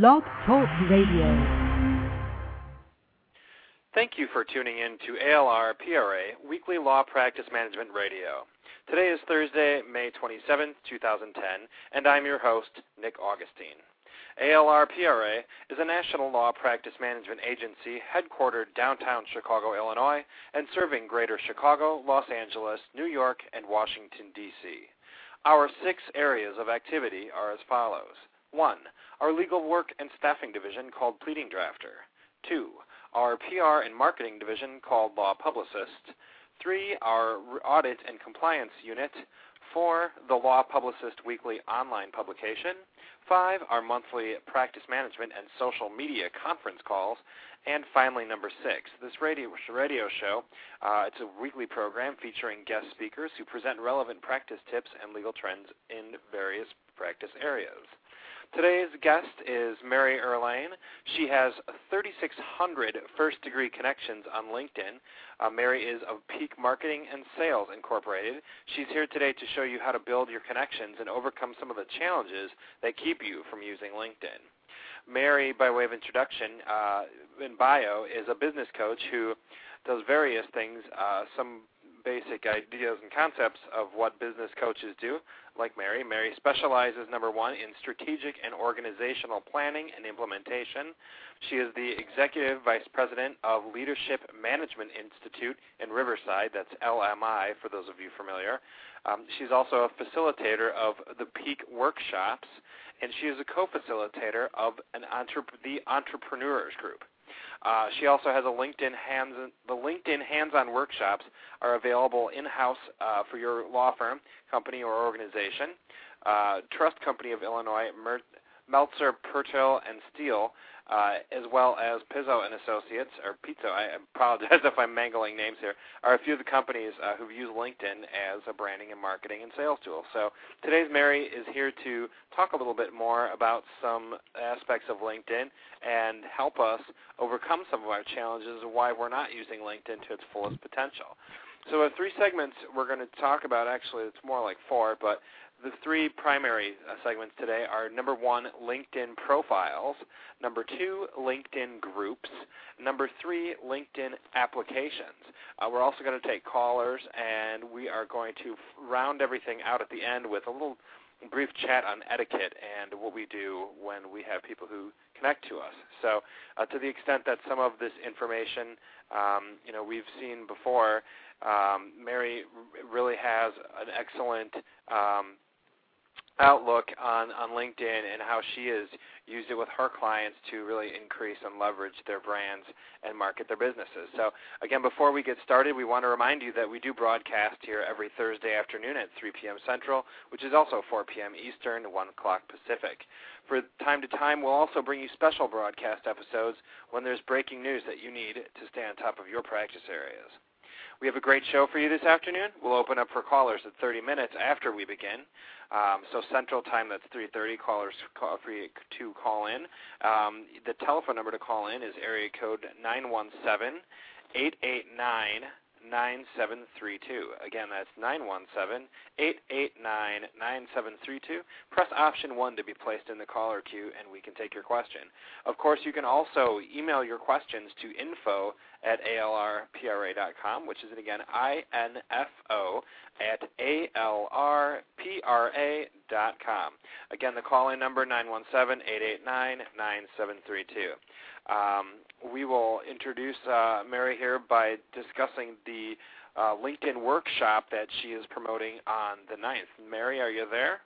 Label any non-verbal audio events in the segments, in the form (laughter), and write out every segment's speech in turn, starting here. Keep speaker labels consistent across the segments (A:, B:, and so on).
A: Blog Talk Radio.
B: Thank you for tuning in to ALR PRA Weekly Law Practice Management Radio. Today is Thursday, May 27, 2010, and I'm your host, Nick Augustine. ALR PRA is a national law practice management agency headquartered downtown Chicago, Illinois, and serving greater Chicago, Los Angeles, New York, and Washington, D.C. Our six areas of activity are as follows 1. Our legal work and staffing division called Pleading Drafter. 2. Our PR and marketing division called Law Publicist. 3. Our audit and compliance unit. 4. The Law Publicist Weekly online publication. 5. Our monthly practice management and social media conference calls. And finally, number six, this radio radio show. Uh, it's a weekly program featuring guest speakers who present relevant practice tips and legal trends in various practice areas. Today's guest is Mary Erlain. She has 3,600 first degree connections on LinkedIn. Uh, Mary is of Peak Marketing and Sales Incorporated. She's here today to show you how to build your connections and overcome some of the challenges that keep you from using LinkedIn. Mary, by way of introduction, uh, in bio, is a business coach who does various things, uh, some basic ideas and concepts of what business coaches do, like Mary. Mary specializes, number one, in strategic and organizational planning and implementation. She is the Executive Vice President of Leadership Management Institute in Riverside. That's LMI, for those of you familiar. Um, she's also a facilitator of the Peak Workshops, and she is a co-facilitator of an the Entrepreneurs Group. Uh, she also has a LinkedIn hands the LinkedIn hands-on workshops are available in-house uh, for your law firm, company, or organization. Uh, Trust Company of Illinois, Mer- Meltzer, Purtill, and Steele uh, as well as Pizzo and Associates, or Pizzo, I apologize (laughs) if I'm mangling names here, are a few of the companies uh, who've used LinkedIn as a branding and marketing and sales tool. So today's Mary is here to talk a little bit more about some aspects of LinkedIn and help us overcome some of our challenges of why we're not using LinkedIn to its fullest potential. So, uh, three segments we're going to talk about. Actually, it's more like four, but the three primary uh, segments today are number one, LinkedIn profiles, number two, LinkedIn groups, number three, LinkedIn applications. Uh, we're also going to take callers, and we are going to round everything out at the end with a little brief chat on etiquette and what we do when we have people who connect to us. So, uh, to the extent that some of this information, um, you know, we've seen before, um, Mary really has an excellent um, outlook on, on LinkedIn and how she has used it with her clients to really increase and leverage their brands and market their businesses. So, again, before we get started, we want to remind you that we do broadcast here every Thursday afternoon at 3 p.m. Central, which is also 4 p.m. Eastern, 1 o'clock Pacific. For time to time, we'll also bring you special broadcast episodes when there's breaking news that you need to stay on top of your practice areas. We have a great show for you this afternoon. We'll open up for callers at 30 minutes after we begin. Um, so Central Time, that's 3:30. Callers call free to call in. Um, the telephone number to call in is area code 917 889 9732. Again, that's 917 889 9732. Press option 1 to be placed in the caller queue, and we can take your question. Of course, you can also email your questions to info at alrpra.com, which is, again, I-N-F-O at alrpra.com. Again, the call-in number, 917 889 9732. Um, we will introduce uh, Mary here by discussing the uh, LinkedIn workshop that she is promoting on the 9th. Mary, are you there?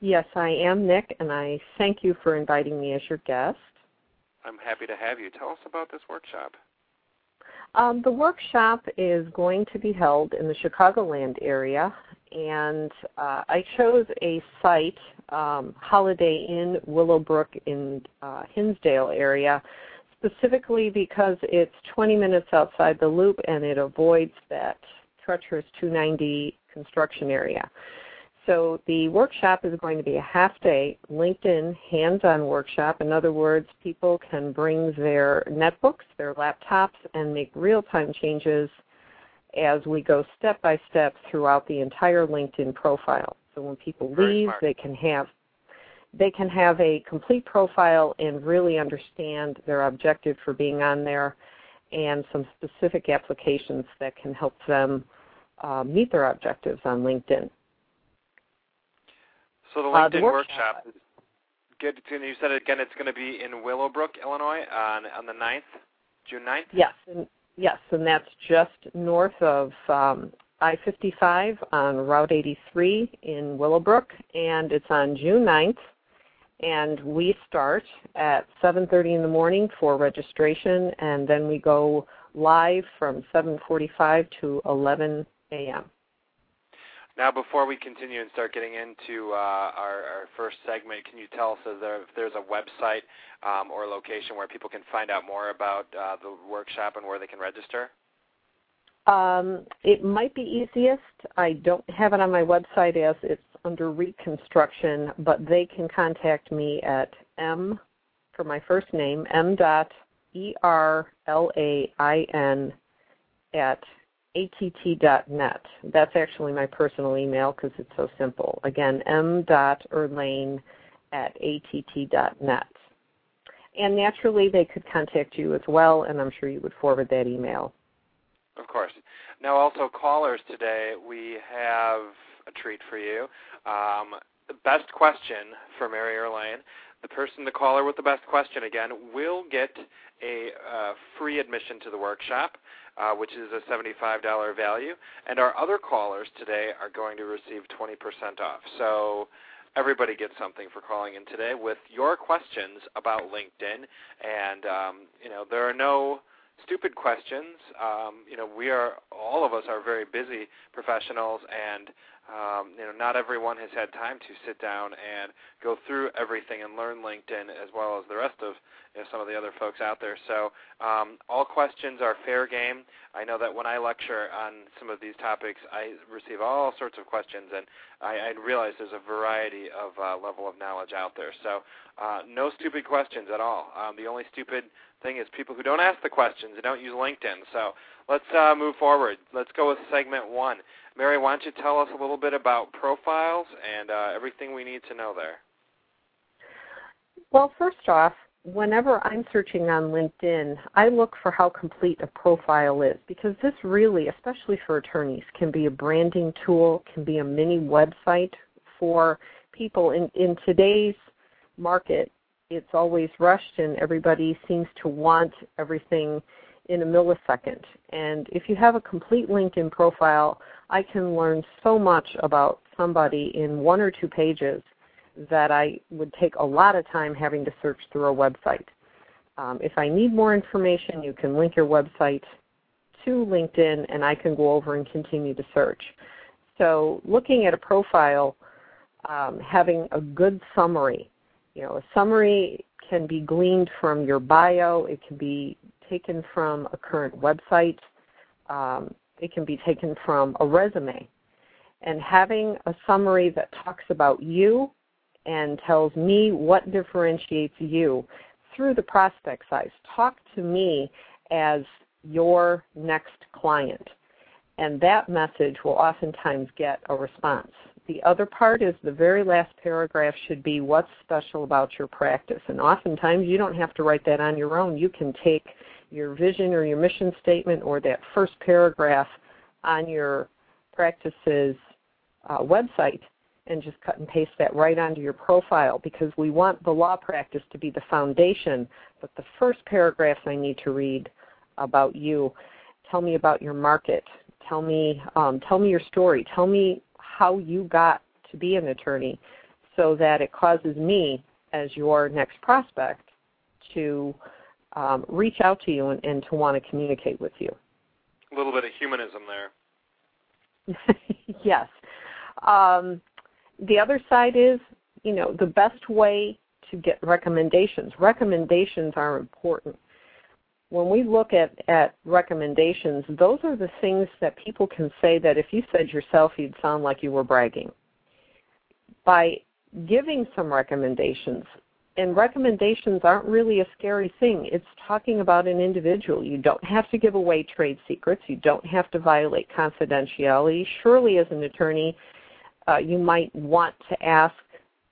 C: Yes, I am, Nick, and I thank you for inviting me as your guest.
B: I'm happy to have you. Tell us about this workshop.
C: Um, the workshop is going to be held in the Chicagoland area, and uh, I chose a site um, Holiday Inn Willowbrook in uh, Hinsdale area, specifically because it's 20 minutes outside the loop and it avoids that treacherous 290 construction area. So the workshop is going to be a half day LinkedIn hands-on workshop. In other words, people can bring their netbooks, their laptops, and make real-time changes as we go step by step throughout the entire LinkedIn profile. So when people leave, they can have they can have a complete profile and really understand their objective for being on there and some specific applications that can help them uh, meet their objectives on LinkedIn.
B: So the LinkedIn uh, the workshop, workshop good. You said again it's going to be in Willowbrook, Illinois on, on the 9th, June 9th?
C: Yes, and, yes, and that's just north of um, I-55 on Route 83 in Willowbrook, and it's on June 9th and we start at 7:30 in the morning for registration, and then we go live from 7:45 to 11 a.m.
B: Now, before we continue and start getting into uh, our, our, first segment, can you tell us there, if there's a website um, or location where people can find out more about uh, the workshop and where they can register?
C: Um, it might be easiest. I don't have it on my website as it's under reconstruction, but they can contact me at m for my first name m dot e r l a i n at att dot net. That's actually my personal email because it's so simple. Again, m dot erlain at att dot net. And naturally, they could contact you as well, and I'm sure you would forward that email.
B: Of course. Now, also callers today, we have a treat for you. Um, the best question for Mary Erlain. The person, the caller with the best question again, will get a uh, free admission to the workshop, uh, which is a $75 value. And our other callers today are going to receive 20% off. So everybody gets something for calling in today with your questions about LinkedIn. And um, you know there are no stupid questions. Um, you know, we are all of us are very busy professionals, and um, you know, not everyone has had time to sit down and go through everything and learn LinkedIn as well as the rest of some of the other folks out there. So um, all questions are fair game. I know that when I lecture on some of these topics, I receive all sorts of questions, and I, I realize there's a variety of uh, level of knowledge out there. So uh, no stupid questions at all. Um, the only stupid thing is people who don't ask the questions and don't use LinkedIn. So let's uh, move forward. Let's go with segment one. Mary, why don't you tell us a little bit about profiles and uh, everything we need to know there?
C: Well, first off, whenever I'm searching on LinkedIn, I look for how complete a profile is because this really, especially for attorneys, can be a branding tool, can be a mini website for people in, in today's market it's always rushed and everybody seems to want everything in a millisecond. And if you have a complete LinkedIn profile, I can learn so much about somebody in one or two pages that I would take a lot of time having to search through a website. Um, if I need more information, you can link your website to LinkedIn and I can go over and continue to search. So looking at a profile, um, having a good summary you know, a summary can be gleaned from your bio. It can be taken from a current website. Um, it can be taken from a resume. And having a summary that talks about you and tells me what differentiates you through the prospect size. Talk to me as your next client. And that message will oftentimes get a response. The other part is the very last paragraph should be what's special about your practice. And oftentimes you don't have to write that on your own. You can take your vision or your mission statement or that first paragraph on your practice's uh, website and just cut and paste that right onto your profile because we want the law practice to be the foundation. But the first paragraphs I need to read about you, tell me about your market, tell me um, tell me your story, tell me how you got to be an attorney so that it causes me as your next prospect to um, reach out to you and, and to want to communicate with you.
B: A little bit of humanism there. (laughs)
C: yes. Um, the other side is you know, the best way to get recommendations. Recommendations are important. When we look at, at recommendations, those are the things that people can say that if you said yourself, you'd sound like you were bragging. By giving some recommendations, and recommendations aren't really a scary thing. It's talking about an individual. You don't have to give away trade secrets. You don't have to violate confidentiality. Surely, as an attorney, uh, you might want to ask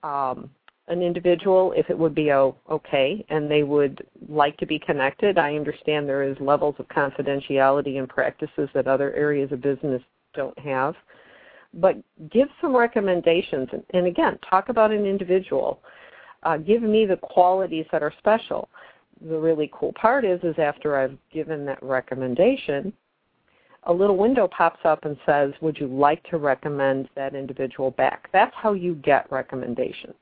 C: um, an individual if it would be okay and they would like to be connected. I understand there is levels of confidentiality and practices that other areas of business don't have. But give some recommendations and, again, talk about an individual. Uh, give me the qualities that are special. The really cool part is is after I've given that recommendation, a little window pops up and says, Would you like to recommend that individual back? That's how you get recommendations.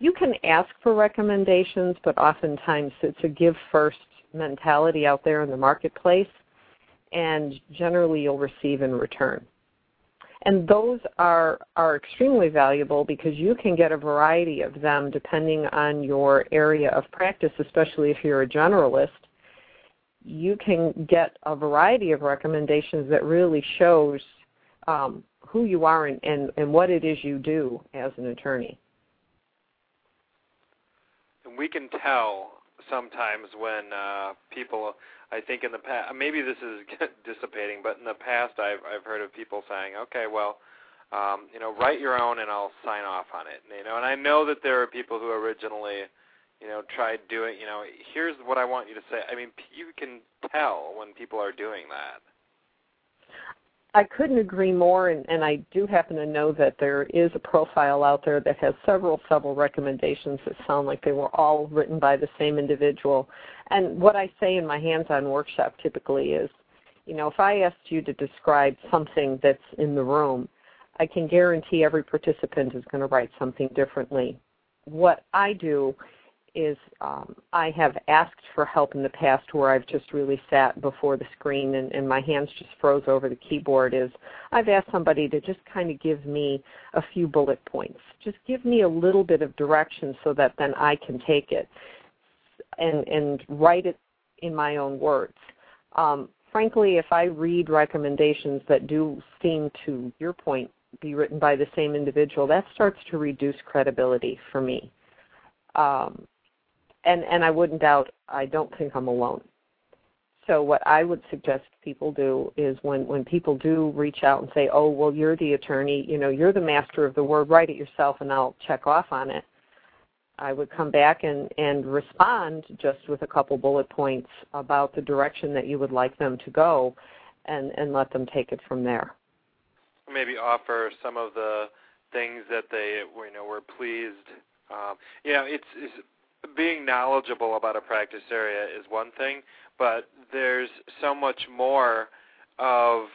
C: You can ask for recommendations, but oftentimes it's a give first mentality out there in the marketplace, and generally you'll receive in return. And those are, are extremely valuable because you can get a variety of them depending on your area of practice, especially if you're a generalist you can get a variety of recommendations that really shows um, who you are and, and, and what it is you do as an attorney.
B: And we can tell sometimes when uh, people, I think in the past, maybe this is (laughs) dissipating, but in the past I've I've heard of people saying, okay, well, um, you know, write your own and I'll sign off on it. You know, and I know that there are people who originally you know, try doing, you know, here's what I want you to say. I mean, you can tell when people are doing that.
C: I couldn't agree more, and, and I do happen to know that there is a profile out there that has several, several recommendations that sound like they were all written by the same individual. And what I say in my hands-on workshop typically is, you know, if I asked you to describe something that's in the room, I can guarantee every participant is going to write something differently. What I do is um, I have asked for help in the past where I've just really sat before the screen and, and my hands just froze over the keyboard is I've asked somebody to just kind of give me a few bullet points. Just give me a little bit of direction so that then I can take it and, and write it in my own words. Um, frankly, if I read recommendations that do seem to your point be written by the same individual, that starts to reduce credibility for me. Um, and and I wouldn't doubt I don't think I'm alone. So what I would suggest people do is when when people do reach out and say, "Oh, well, you're the attorney, you know, you're the master of the word, write it yourself, and I'll check off on it." I would come back and and respond just with a couple bullet points about the direction that you would like them to go, and and let them take it from there.
B: Maybe offer some of the things that they you know were pleased. Um, know, it's, it's being knowledgeable about a practice area is one thing, but there's so much more of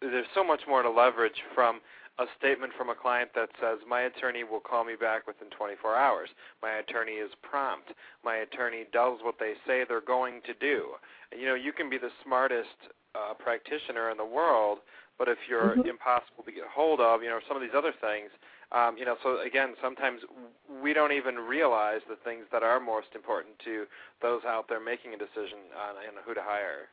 B: there's so much more to leverage from a statement from a client that says my attorney will call me back within 24 hours. My attorney is prompt. My attorney does what they say they're going to do. You know, you can be the smartest uh, practitioner in the world, but if you're mm-hmm. impossible to get hold of, you know, some of these other things, um, you know, so again, sometimes we don't even realize the things that are most important to those out there making a decision on, on who to hire.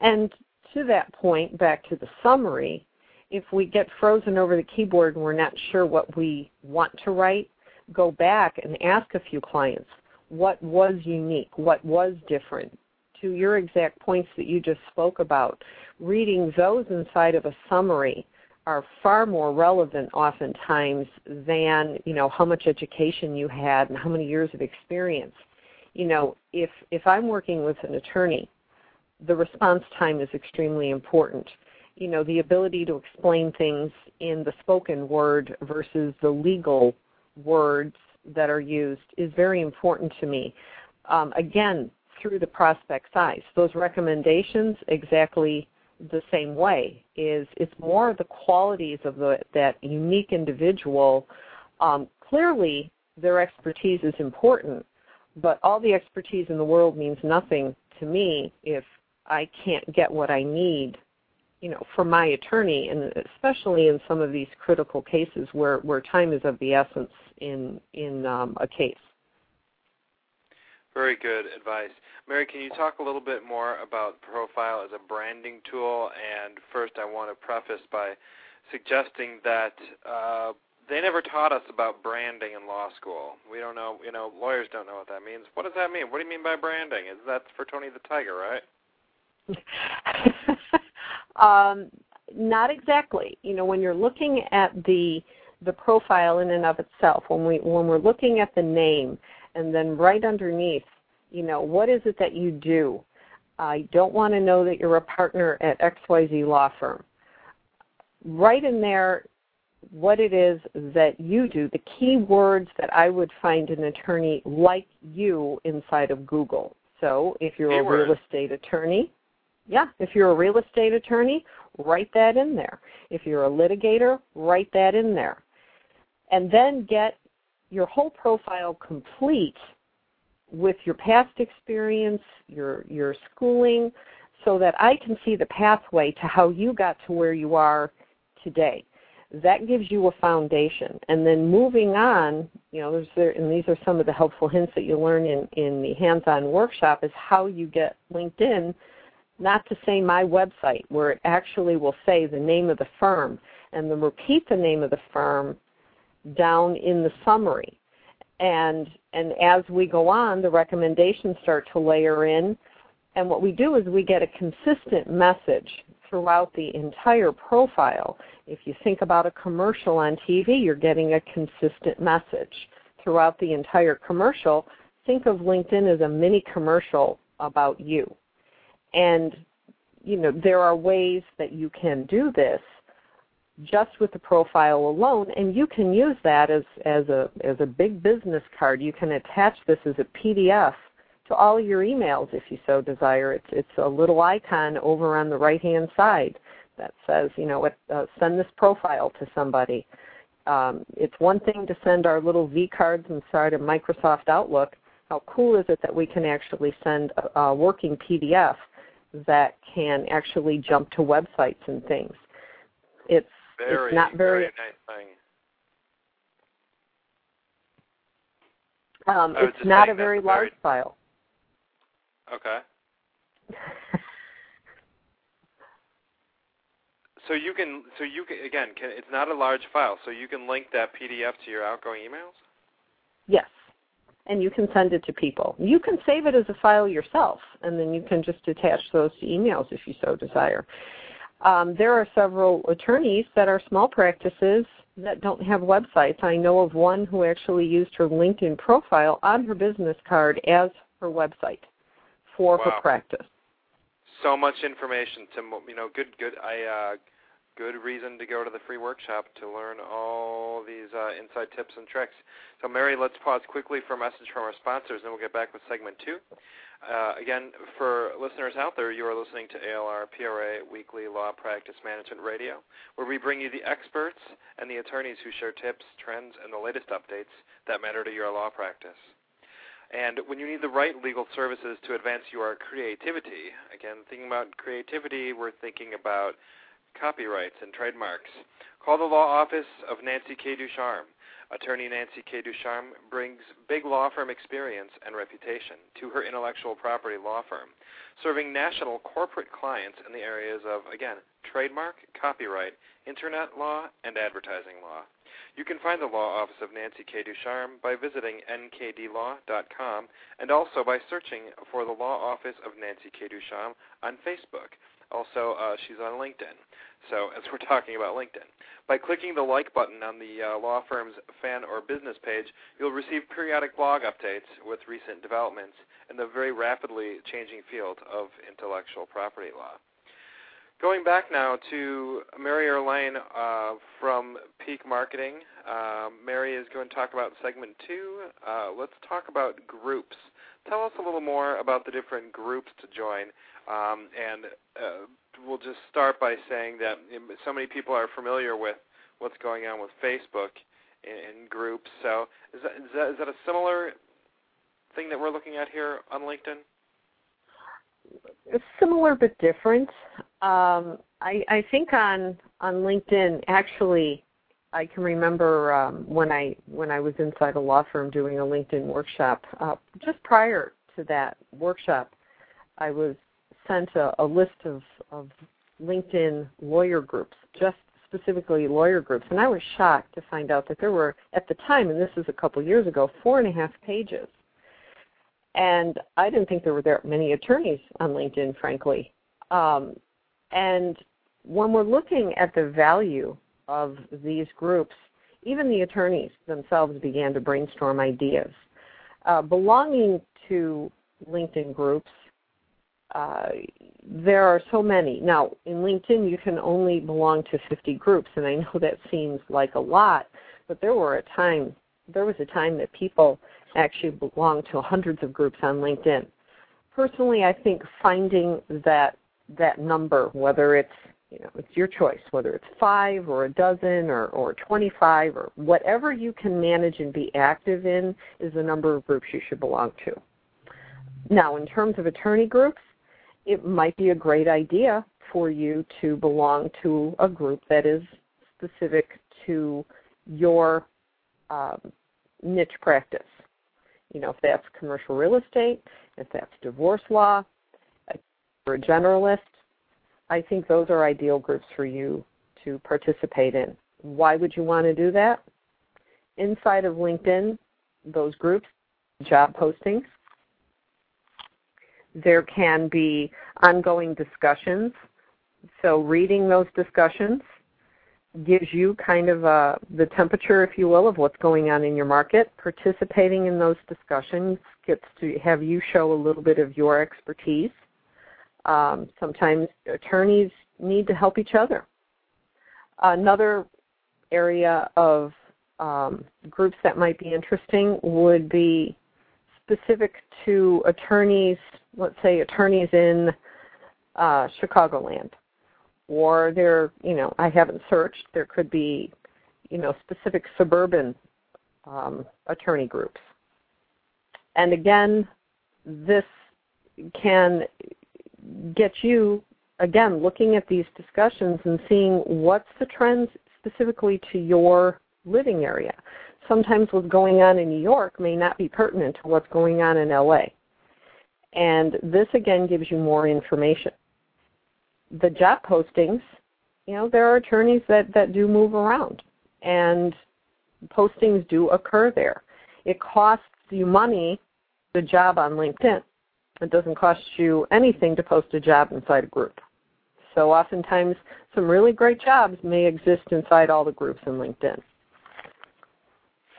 C: And to that point, back to the summary, if we get frozen over the keyboard and we're not sure what we want to write, go back and ask a few clients what was unique, what was different. To your exact points that you just spoke about, reading those inside of a summary are far more relevant oftentimes than you know how much education you had and how many years of experience. You know if if i'm working with an attorney the response time is extremely important. You know the ability to explain things in the spoken word versus the legal words that are used is very important to me. Um, again through the prospect's eyes. Those recommendations exactly the same way. Is it's more the qualities of the, that unique individual. Um, clearly, their expertise is important, but all the expertise in the world means nothing to me if I can't get what I need you know, for my attorney, and especially in some of these critical cases where, where time is of the essence in in um, a case.
B: Very good advice. Mary, can you talk a little bit more about Profile as a branding tool? And first, I want to preface by suggesting that uh, they never taught us about branding in law school. We don't know, you know, lawyers don't know what that means. What does that mean? What do you mean by branding? Is that for Tony the Tiger, right? (laughs)
C: um, not exactly. You know, when you're looking at the the profile in and of itself, when we when we're looking at the name, and then right underneath, you know, what is it that you do? I don't want to know that you're a partner at XYZ law firm. Right in there, what it is that you do, the key words that I would find an attorney like you inside of Google. So if you're a real estate attorney, yeah, if you're a real estate attorney, write that in there. If you're a litigator, write that in there. And then get your whole profile complete with your past experience, your your schooling, so that I can see the pathway to how you got to where you are today. That gives you a foundation. And then moving on, you know, there's there, and these are some of the helpful hints that you learn in, in the hands-on workshop is how you get LinkedIn not to say my website, where it actually will say the name of the firm, and then repeat the name of the firm down in the summary. And and as we go on, the recommendations start to layer in. And what we do is we get a consistent message throughout the entire profile. If you think about a commercial on TV, you're getting a consistent message throughout the entire commercial. Think of LinkedIn as a mini commercial about you. And you know, there are ways that you can do this just with the profile alone and you can use that as as a as a big business card. You can attach this as a PDF to all your emails if you so desire. It's it's a little icon over on the right-hand side that says, you know, uh, send this profile to somebody. Um, it's one thing to send our little V cards inside of Microsoft Outlook. How cool is it that we can actually send a, a working PDF that can actually jump to websites and things. It's
B: very,
C: it's not very,
B: very nice thing.
C: Um, it's not a very large
B: very...
C: file.
B: Okay. (laughs) so you can, so you can again, can, it's not a large file, so you can link that PDF to your outgoing emails.
C: Yes and you can send it to people. You can save it as a file yourself, and then you can just attach those to emails if you so desire. Um, there are several attorneys that are small practices that don't have websites. I know of one who actually used her LinkedIn profile on her business card as her website for
B: wow.
C: her practice.
B: So much information to you know. Good, good. I uh, good reason to go to the free workshop to learn all these uh, inside tips and tricks. So, Mary, let's pause quickly for a message from our sponsors, and we'll get back with segment two. Uh, again, for listeners out there, you are listening to ALR PRA Weekly Law Practice Management Radio, where we bring you the experts and the attorneys who share tips, trends, and the latest updates that matter to your law practice. And when you need the right legal services to advance your creativity, again, thinking about creativity, we're thinking about copyrights, and trademarks. Call the law office of Nancy K. Ducharme. Attorney Nancy K. Ducharme brings big law firm experience and reputation to her intellectual property law firm, serving national corporate clients in the areas of, again, trademark, copyright, internet law, and advertising law. You can find the law office of Nancy K. Ducharme by visiting nkdlaw.com and also by searching for the law office of Nancy K. Ducharme on Facebook. Also, uh, she's on LinkedIn. So, as we're talking about LinkedIn, by clicking the like button on the uh, law firm's fan or business page, you'll receive periodic blog updates with recent developments in the very rapidly changing field of intellectual property law. Going back now to Mary Erlain uh, from Peak Marketing. Uh, Mary is going to talk about segment two. Uh, let's talk about groups. Tell us a little more about the different groups to join um, and we'll just start by saying that so many people are familiar with what's going on with Facebook in groups. So is that, is that, is that a similar thing that we're looking at here on LinkedIn?
C: It's similar but different. Um, I, I think on on LinkedIn, actually, I can remember um, when I when I was inside a law firm doing a LinkedIn workshop. Uh, just prior to that workshop, I was sent a, a list of, of LinkedIn lawyer groups, just specifically lawyer groups, and I was shocked to find out that there were at the time, and this is a couple years ago, four and a half pages. And I didn't think there were that many attorneys on LinkedIn, frankly. Um, and when we're looking at the value of these groups, even the attorneys themselves began to brainstorm ideas. Uh, belonging to LinkedIn groups, uh, there are so many. Now, in LinkedIn, you can only belong to 50 groups, and I know that seems like a lot, but there were a time, there was a time that people actually belonged to hundreds of groups on LinkedIn. Personally, I think finding that that number, whether it's you know, it's your choice, whether it's five or a dozen or, or 25 or whatever you can manage and be active in is the number of groups you should belong to. Now, in terms of attorney groups, it might be a great idea for you to belong to a group that is specific to your um, niche practice. You know, if that's commercial real estate, if that's divorce law, or a generalist, I think those are ideal groups for you to participate in. Why would you want to do that? Inside of LinkedIn, those groups, job postings, there can be ongoing discussions. So reading those discussions gives you kind of a, the temperature, if you will, of what's going on in your market. Participating in those discussions gets to have you show a little bit of your expertise. Um, sometimes attorneys need to help each other. Another area of um, groups that might be interesting would be specific to attorneys, let's say attorneys in uh, Chicagoland, or there, you know, I haven't searched. There could be, you know, specific suburban um, attorney groups. And again, this can get you again looking at these discussions and seeing what's the trends specifically to your living area. Sometimes what's going on in New York may not be pertinent to what's going on in LA. And this again gives you more information. The job postings, you know, there are attorneys that, that do move around and postings do occur there. It costs you money the job on LinkedIn. It doesn't cost you anything to post a job inside a group. So oftentimes, some really great jobs may exist inside all the groups in LinkedIn.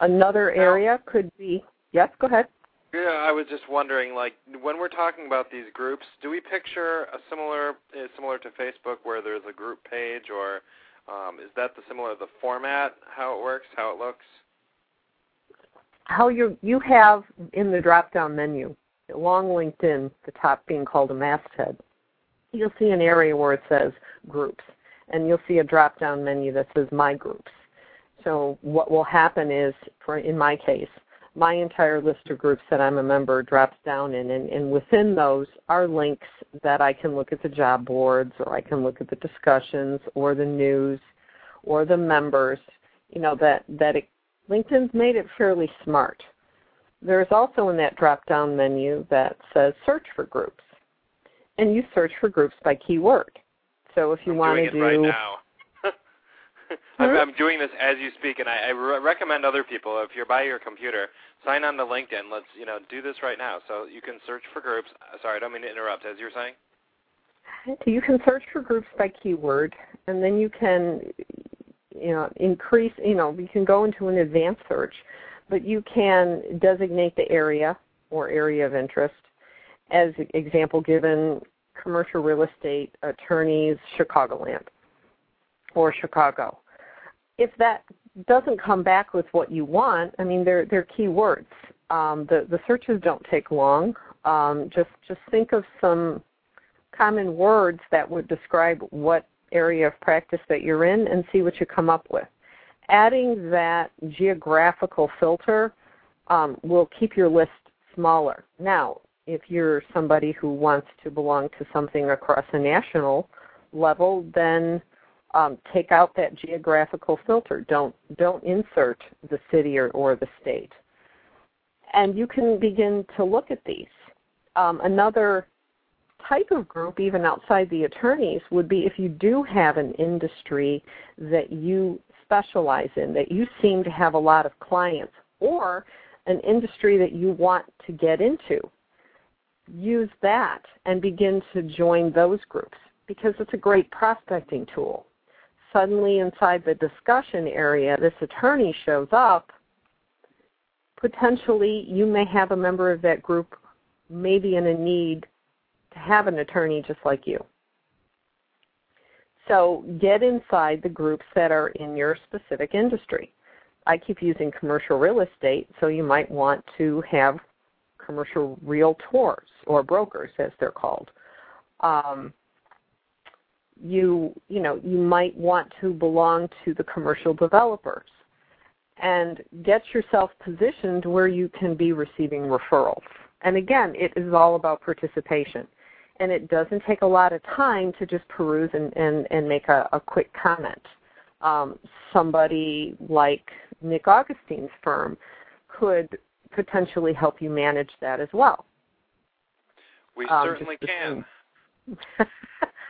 C: Another area could be, yes, go ahead.
B: Yeah, I was just wondering, like, when we're talking about these groups, do we picture a similar, uh, similar to Facebook, where there's a group page, or um, is that the similar the format, how it works, how it looks?
C: How you you have in the drop-down menu, along LinkedIn, the top being called a masthead, you'll see an area where it says groups, and you'll see a drop down menu that says my groups. So what will happen is, for in my case, my entire list of groups that I'm a member drops down in, and, and within those are links that I can look at the job boards, or I can look at the discussions, or the news, or the members. You know that that it, LinkedIn's made it fairly smart there's also in that drop down menu that says search for groups. And you search for groups by keyword. So if you
B: I'm
C: want
B: to
C: do
B: right now. I'm? I'm, doing this as you speak, and I, I re- recommend other people if you're by your computer, sign on to LinkedIn. Let's you know do this right now. So you can search for groups. Uh, sorry, I don't mean to interrupt. As you're saying,
C: you can search for groups by keyword, and then you can you know increase. You know you can go into an advanced search but you can designate the area or area of interest. As example given, commercial real estate attorneys, Chicagoland or Chicago. If that doesn't come back with what you want, I mean, they're, they're keywords. Um, the, the searches don't take long. Um, just, just think of some common words that would describe what area of practice that you're in and see what you come up with adding that geographical filter um, will keep your list smaller. Now, if you're somebody who wants to belong to something across a national level, then um, take out that geographical filter. Don't don't insert the city or, or the state, and you can begin to look at these. Um, another type of group, even outside the attorneys, would be if you do have an industry that you specialize in, that you seem to have a lot of clients, or an industry that you want to get into. Use that and begin to join those groups because it's a great prospecting tool. Suddenly, inside the discussion area, this attorney shows up. Potentially, you may have a member of that group maybe in a need to have an attorney just like you. So get inside the groups that are in your specific industry. I keep using commercial real estate, so you might want to have commercial realtors or brokers, as they're called. Um, you you know you might want to belong to the commercial developers and get yourself positioned where you can be receiving referrals. And again, it is all about participation and it doesn't take a lot of time to just peruse and, and, and make a, a quick comment. Um, somebody like Nick Augustine's firm could potentially help you manage that as well.
B: We um, certainly can. (laughs)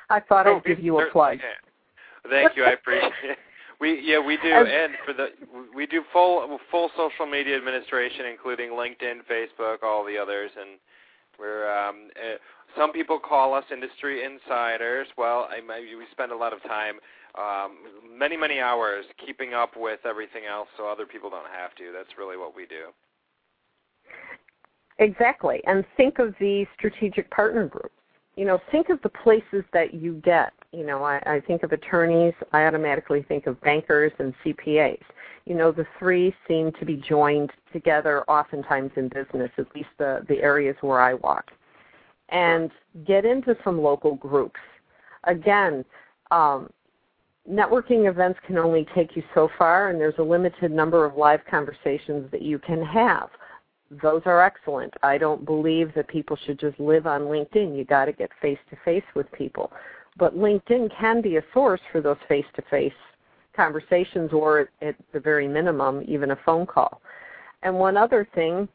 C: I thought oh, I'd give you a plug. (laughs)
B: Thank you. I appreciate it. (laughs) We yeah we do and for the we do full full social media administration including LinkedIn, Facebook, all the others and we're um, uh, some people call us industry insiders. Well, I, we spend a lot of time, um, many, many hours keeping up with everything else so other people don't have to. That's really what we do.
C: Exactly. And think of the strategic partner groups. You know, think of the places that you get. You know, I, I think of attorneys, I automatically think of bankers and CPAs. You know, the three seem to be joined together oftentimes in business, at least the, the areas where I walk and get into some local groups. Again, um, networking events can only take you so far, and there's a limited number of live conversations that you can have. Those are excellent. I don't believe that people should just live on LinkedIn. You got to get face to face with people. But LinkedIn can be a source for those face to face conversations, or at the very minimum, even a phone call. And one other thing,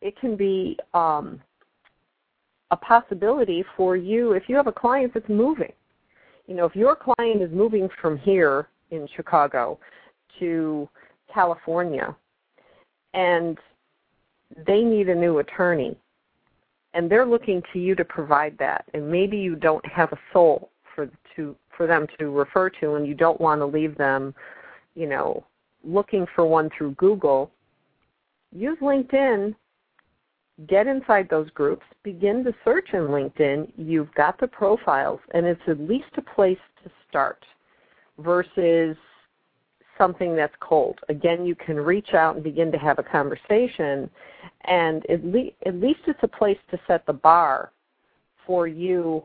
C: it can be um, a possibility for you if you have a client that's moving. You know, if your client is moving from here in Chicago to California and they need a new attorney and they're looking to you to provide that. And maybe you don't have a soul for to for them to refer to and you don't want to leave them, you know, looking for one through Google, use LinkedIn. Get inside those groups, begin to search in LinkedIn. You've got the profiles, and it's at least a place to start versus something that's cold. Again, you can reach out and begin to have a conversation, and at, le- at least it's a place to set the bar for you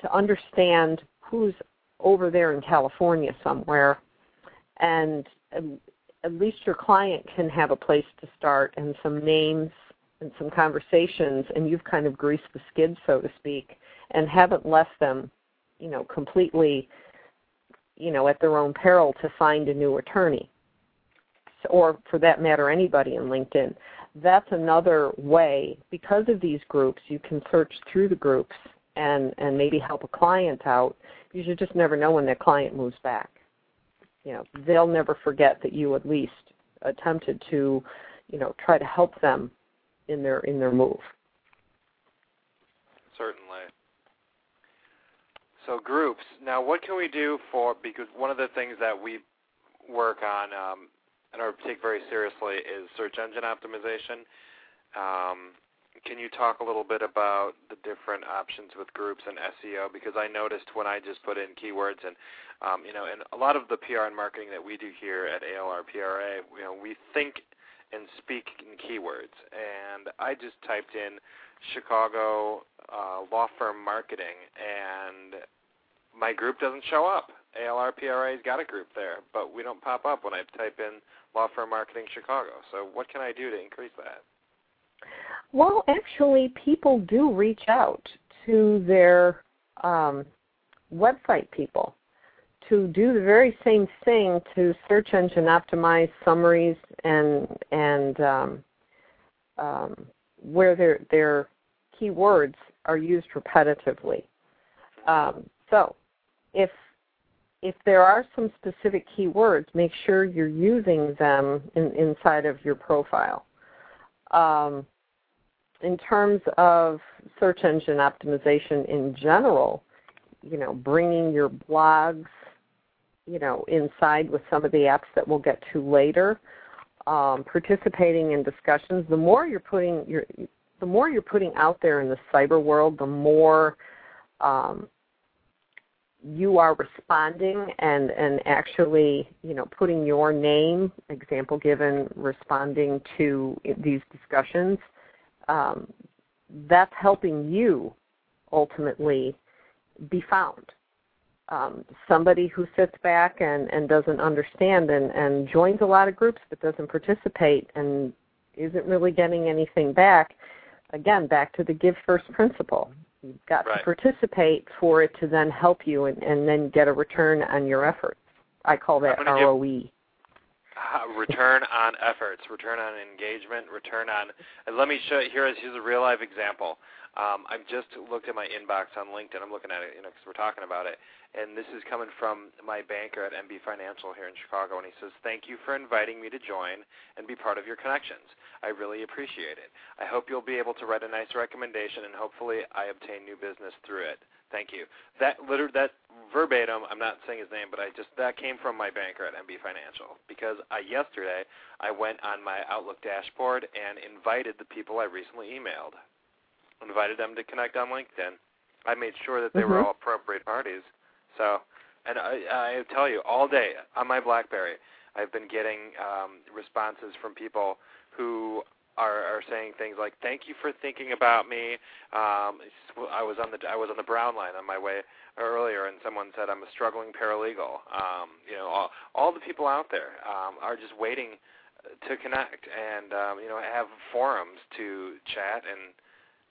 C: to understand who's over there in California somewhere, and at least your client can have a place to start and some names and some conversations and you've kind of greased the skid so to speak and haven't left them you know completely you know at their own peril to find a new attorney or for that matter anybody in linkedin. That's another way because of these groups you can search through the groups and and maybe help a client out. You just never know when that client moves back. You know they'll never forget that you at least attempted to you know try to help them in their in their move.
B: Certainly. So groups. Now, what can we do for? Because one of the things that we work on um, and are take very seriously is search engine optimization. Um, can you talk a little bit about the different options with groups and SEO? Because I noticed when I just put in keywords and um, you know, and a lot of the PR and marketing that we do here at ALR PRA, you know, we think and speak in keywords. And I just typed in Chicago uh, law firm marketing, and my group doesn't show up. ALRPRA's got a group there, but we don't pop up when I type in law firm marketing Chicago. So what can I do to increase that?
C: Well, actually, people do reach out to their um, website people to do the very same thing to search engine optimize summaries and and um, um, where their their keywords are used repetitively. Um, so, if if there are some specific keywords, make sure you're using them in, inside of your profile. Um, in terms of search engine optimization in general, you know, bringing your blogs, you know, inside with some of the apps that we'll get to later, um, participating in discussions. The more you're putting your, the more you're putting out there in the cyber world, the more um, you are responding and and actually you know putting your name example given responding to these discussions um, that's helping you ultimately be found. Um, somebody who sits back and, and doesn't understand and, and joins a lot of groups but doesn't participate and isn't really getting anything back again back to the give first principle You've got
B: right.
C: to participate for it to then help you and, and then get a return on your efforts. I call that ROE.
B: Uh, return on efforts, return on engagement, return on. And let me show. Here is here's a real life example. Um, I've just looked at my inbox on LinkedIn. I'm looking at it, you know, because we're talking about it. And this is coming from my banker at MB Financial here in Chicago, and he says, "Thank you for inviting me to join and be part of your connections. I really appreciate it. I hope you'll be able to write a nice recommendation, and hopefully, I obtain new business through it. Thank you." That liter- that verbatim. I'm not saying his name, but I just that came from my banker at MB Financial because I, yesterday I went on my Outlook dashboard and invited the people I recently emailed invited them to connect on LinkedIn. I made sure that they
C: mm-hmm.
B: were all appropriate parties. So, and I, I tell you, all day on my BlackBerry, I've been getting um, responses from people who are, are saying things like, "Thank you for thinking about me." Um, I was on the I was on the Brown line on my way earlier, and someone said, "I'm a struggling paralegal." Um, you know, all, all the people out there um, are just waiting to connect and um, you know have forums to chat and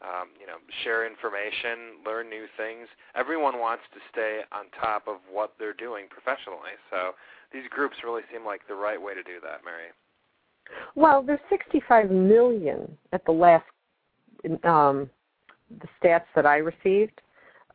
B: um, you know, share information, learn new things. Everyone wants to stay on top of what they're doing professionally. So these groups really seem like the right way to do that, Mary.
C: Well, there's 65 million at the last um, the stats that I received.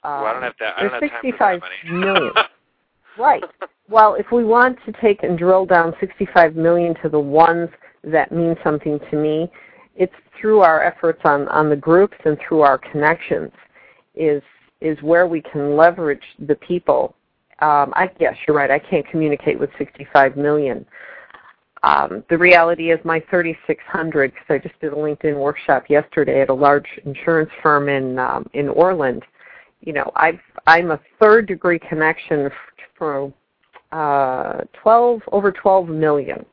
B: Um, well, I don't have that. I don't
C: there's
B: have
C: 65
B: million. (laughs)
C: right. Well, if we want to take and drill down 65 million to the ones that mean something to me, it's through our efforts on, on the groups and through our connections is is where we can leverage the people. Um, I yes, you're right. I can't communicate with 65 million. Um, the reality is my 3600 because I just did a LinkedIn workshop yesterday at a large insurance firm in um, in Orland. You know, I've I'm a third degree connection for uh, 12 over 12 million,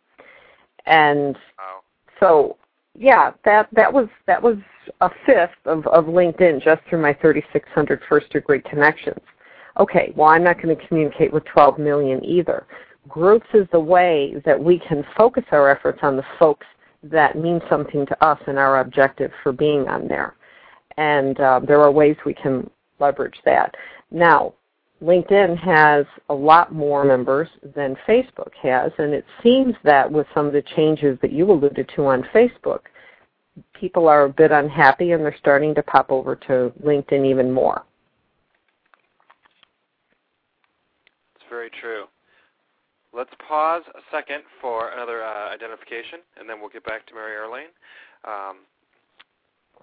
C: and
B: wow.
C: so yeah, that that was that was a fifth of, of LinkedIn just through my 3600 first degree connections. Okay, well I'm not going to communicate with 12 million either. Groups is the way that we can focus our efforts on the folks that mean something to us and our objective for being on there. And uh, there are ways we can leverage that. Now, LinkedIn has a lot more members than Facebook has, and it seems that with some of the changes that you alluded to on Facebook, people are a bit unhappy and they're starting to pop over to LinkedIn even more.
B: It's very true. Let's pause a second for another uh, identification, and then we'll get back to Mary Erlain. Um,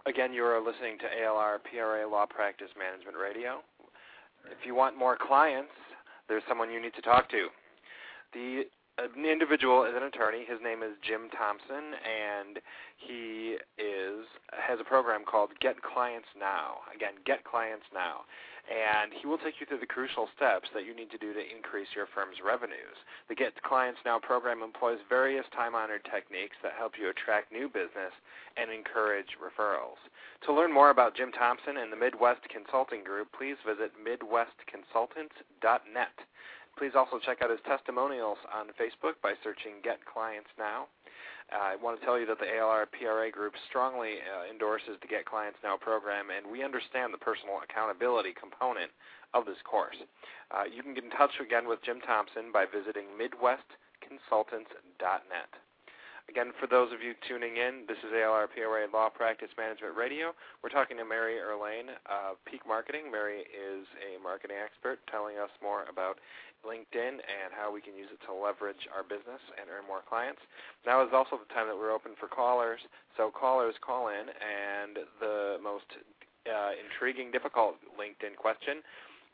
B: again, you are listening to ALR PRA Law Practice Management Radio. If you want more clients, there's someone you need to talk to. The an individual is an attorney. His name is Jim Thompson, and he is has a program called Get Clients Now. Again, Get Clients Now, and he will take you through the crucial steps that you need to do to increase your firm's revenues. The Get Clients Now program employs various time-honored techniques that help you attract new business and encourage referrals. To learn more about Jim Thompson and the Midwest Consulting Group, please visit midwestconsultants.net. please also check out his testimonials on Facebook by searching Get Clients Now. Uh, I want to tell you that the ALR PRA group strongly uh, endorses the Get Clients Now program, and we understand the personal accountability component of this course. Uh, you can get in touch again with Jim Thompson by visiting MidwestConsultants.net. Again, for those of you tuning in, this is ALR PRA Law Practice Management Radio. We're talking to Mary Erlain of Peak Marketing. Mary is a marketing expert telling us more about LinkedIn and how we can use it to leverage our business and earn more clients. Now is also the time that we're open for callers. So callers call in, and the most uh, intriguing, difficult LinkedIn question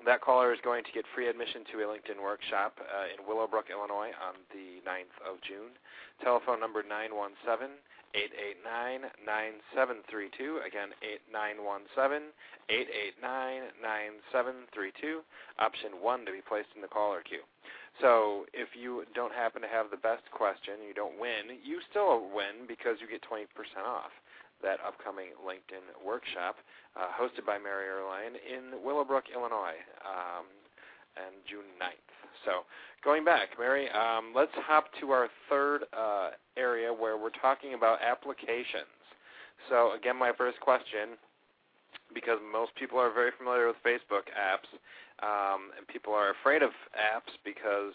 B: that caller is going to get free admission to a LinkedIn workshop uh, in Willowbrook, Illinois on the 9th of June. Telephone number 917 889 9732. Again, 917 889 9732. Option 1 to be placed in the caller queue. So if you don't happen to have the best question, you don't win, you still win because you get 20% off that upcoming LinkedIn workshop uh, hosted by Mary Erlain in Willowbrook, Illinois, um, and June 9th. So going back, Mary, um, let's hop to our third uh, area where we're talking about applications. So again, my first question, because most people are very familiar with Facebook apps, um, and people are afraid of apps because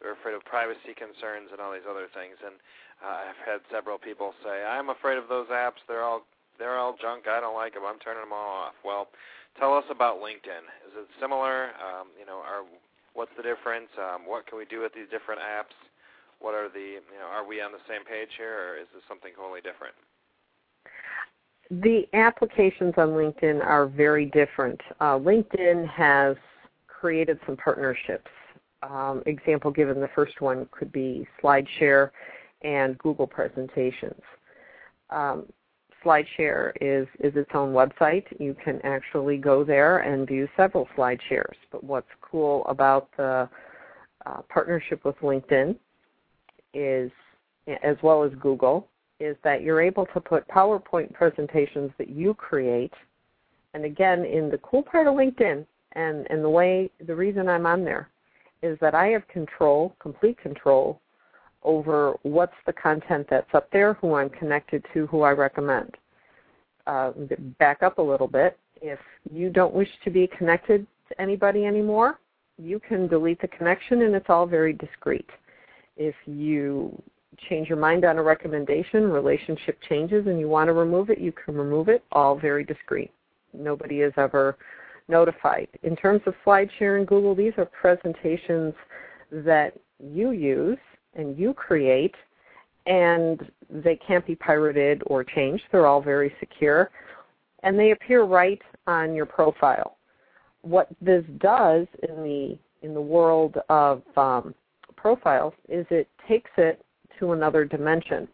B: they're afraid of privacy concerns and all these other things. And uh, I've had several people say, "I'm afraid of those apps. They're all they're all junk. I don't like them. I'm turning them all off." Well, tell us about LinkedIn. Is it similar? Um, you know, are what's the difference? Um, what can we do with these different apps? What are the you know, are we on the same page here, or is this something totally different?
C: The applications on LinkedIn are very different. Uh, LinkedIn has created some partnerships. Um, example given, the first one could be SlideShare and Google presentations. Um, SlideShare is, is its own website. You can actually go there and view several SlideShares. But what's cool about the uh, partnership with LinkedIn is, as well as Google, is that you're able to put PowerPoint presentations that you create. And again, in the cool part of LinkedIn, and, and the way, the reason I'm on there is that I have control, complete control over what's the content that's up there, who I'm connected to, who I recommend. Uh, back up a little bit. If you don't wish to be connected to anybody anymore, you can delete the connection and it's all very discreet. If you change your mind on a recommendation, relationship changes, and you want to remove it, you can remove it, all very discreet. Nobody is ever notified. In terms of SlideShare and Google, these are presentations that you use and you create, and they can't be pirated or changed. They're all very secure, and they appear right on your profile. What this does in the in the world of um, profiles is it takes it to another dimension.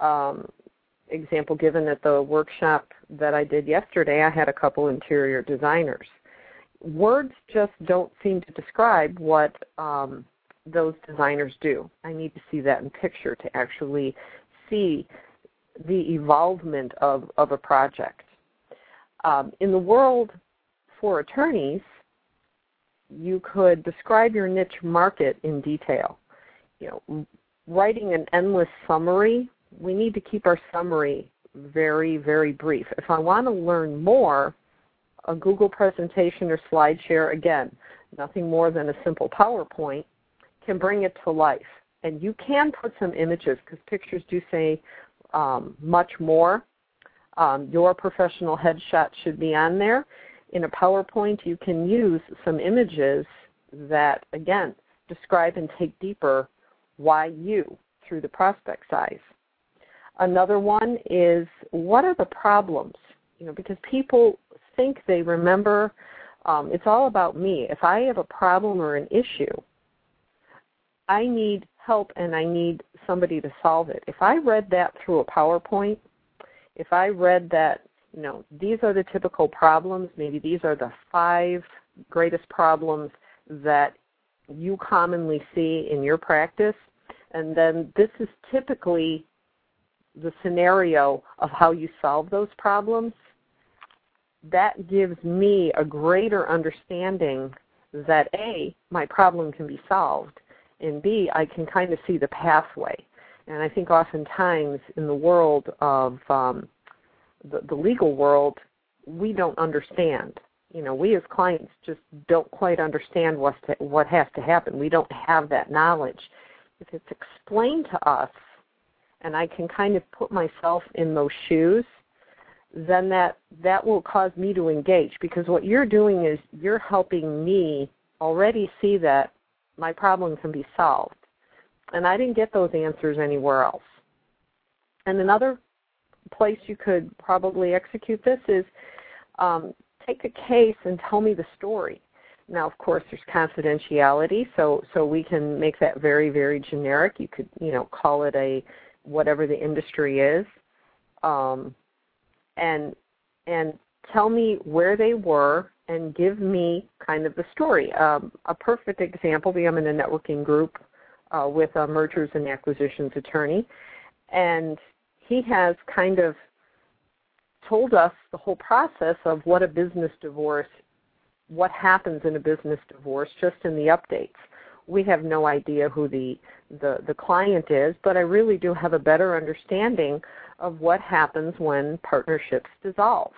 C: Um, example given at the workshop that I did yesterday, I had a couple interior designers. Words just don't seem to describe what um, those designers do. I need to see that in picture to actually see the evolvement of, of a project. Um, in the world for attorneys, you could describe your niche market in detail. You know, writing an endless summary, we need to keep our summary very, very brief. If I want to learn more, a Google presentation or SlideShare, again, nothing more than a simple PowerPoint, can bring it to life. And you can put some images because pictures do say um, much more. Um, your professional headshot should be on there. In a PowerPoint, you can use some images that, again, describe and take deeper why you through the prospect size. Another one is what are the problems? You know, because people think they remember. Um, it's all about me. If I have a problem or an issue, I need help and I need somebody to solve it. If I read that through a PowerPoint, if I read that, you know, these are the typical problems, maybe these are the five greatest problems that you commonly see in your practice, and then this is typically the scenario of how you solve those problems, that gives me a greater understanding that A, my problem can be solved, and B, I can kind of see the pathway. And I think oftentimes in the world of um, the, the legal world, we don't understand. You know, we as clients just don't quite understand what what has to happen. We don't have that knowledge. If it's explained to us, and I can kind of put myself in those shoes, then that that will cause me to engage because what you're doing is you're helping me already see that my problem can be solved. And I didn't get those answers anywhere else. And another place you could probably execute this is um, take a case and tell me the story. Now, of course, there's confidentiality, so so we can make that very very generic. You could you know call it a whatever the industry is, um, and and tell me where they were and give me kind of the story. Um, a perfect example: I'm in a networking group uh, with a mergers and acquisitions attorney, and he has kind of told us the whole process of what a business divorce, what happens in a business divorce, just in the updates. We have no idea who the, the, the client is, but I really do have a better understanding of what happens when partnerships dissolve.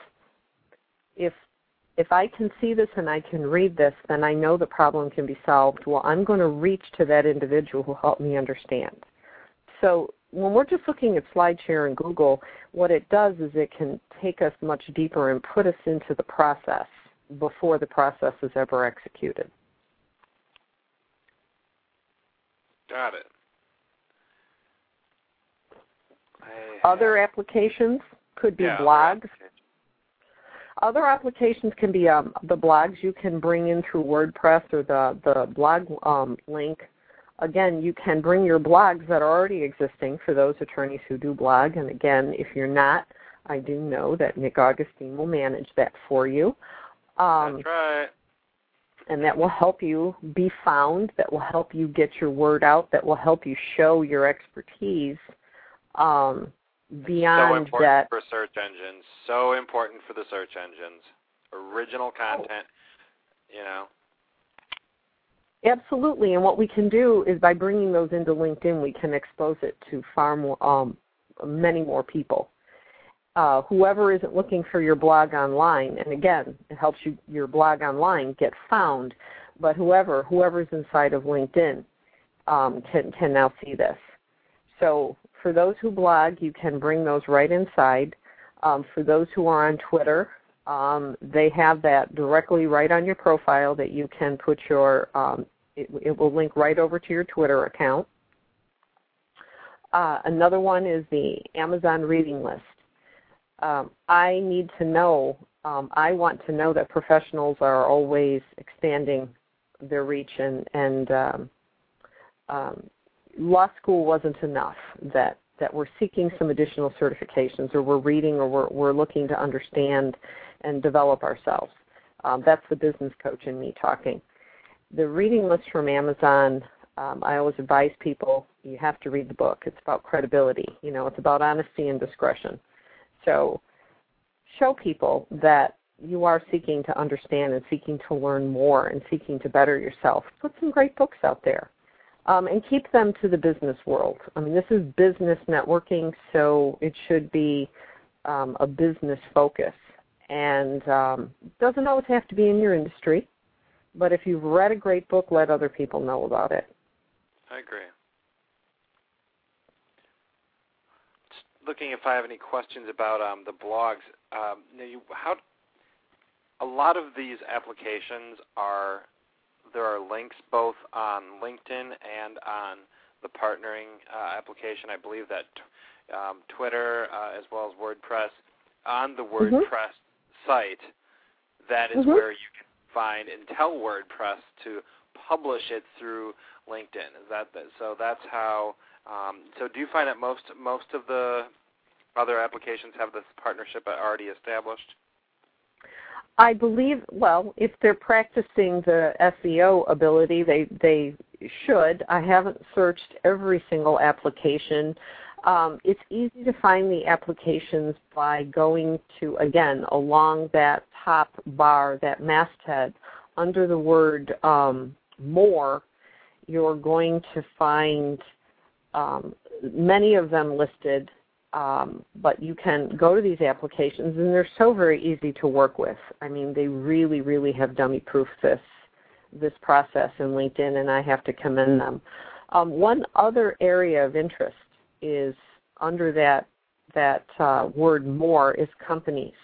C: If if I can see this and I can read this, then I know the problem can be solved. Well, I'm going to reach to that individual who helped me understand. So when we're just looking at SlideShare and Google, what it does is it can take us much deeper and put us into the process before the process is ever executed.
B: Got it.
C: I, Other applications could be
B: yeah,
C: blogs. Other applications can be um, the blogs you can bring in through WordPress or the, the blog um, link again, you can bring your blogs that are already existing for those attorneys who do blog. And again, if you're not, I do know that Nick Augustine will manage that for you.
B: Um, That's right.
C: And that will help you be found, that will help you get your word out, that will help you show your expertise um, beyond
B: so important
C: that.
B: for search engines. So important for the search engines. Original content, oh. you know.
C: Absolutely, and what we can do is by bringing those into LinkedIn, we can expose it to far more, um, many more people. Uh, whoever isn't looking for your blog online, and again, it helps you your blog online get found. But whoever whoever's inside of LinkedIn um, can can now see this. So for those who blog, you can bring those right inside. Um, for those who are on Twitter, um, they have that directly right on your profile that you can put your um, it, it will link right over to your Twitter account. Uh, another one is the Amazon reading list. Um, I need to know, um, I want to know that professionals are always expanding their reach and, and um, law school wasn't enough, that, that we're seeking some additional certifications or we're reading or we're, we're looking to understand and develop ourselves. Um, that's the business coach in me talking the reading list from Amazon, um, I always advise people you have to read the book. It's about credibility. You know, it's about honesty and discretion. So show people that you are seeking to understand and seeking to learn more and seeking to better yourself. Put some great books out there. Um, and keep them to the business world. I mean, this is business networking, so it should be um, a business focus. And um, doesn't always have to be in your industry. But if you've read a great book, let other people know about it.
B: I agree. Looking if I have any questions about um, the blogs. Um, you, how a lot of these applications are there are links both on LinkedIn and on the partnering uh, application. I believe that um, Twitter uh, as well as WordPress on the
C: mm-hmm.
B: WordPress mm-hmm. site. That is
C: mm-hmm.
B: where you can find and tell WordPress to publish it through LinkedIn. Is that the, so? That's how. Um, so do you find that most most of the other applications have this partnership already established?
C: I believe. Well, if they're practicing the SEO ability, they they should. I haven't searched every single application. Um, it's easy to find the applications by going to again along that top bar, that masthead, under the word um, more, you're going to find um, many of them listed, um, but you can go to these applications and they're so very easy to work with. I mean, they really, really have dummy-proof this this process in LinkedIn, and I have to commend them. Um, one other area of interest is under that that uh, word more is companies.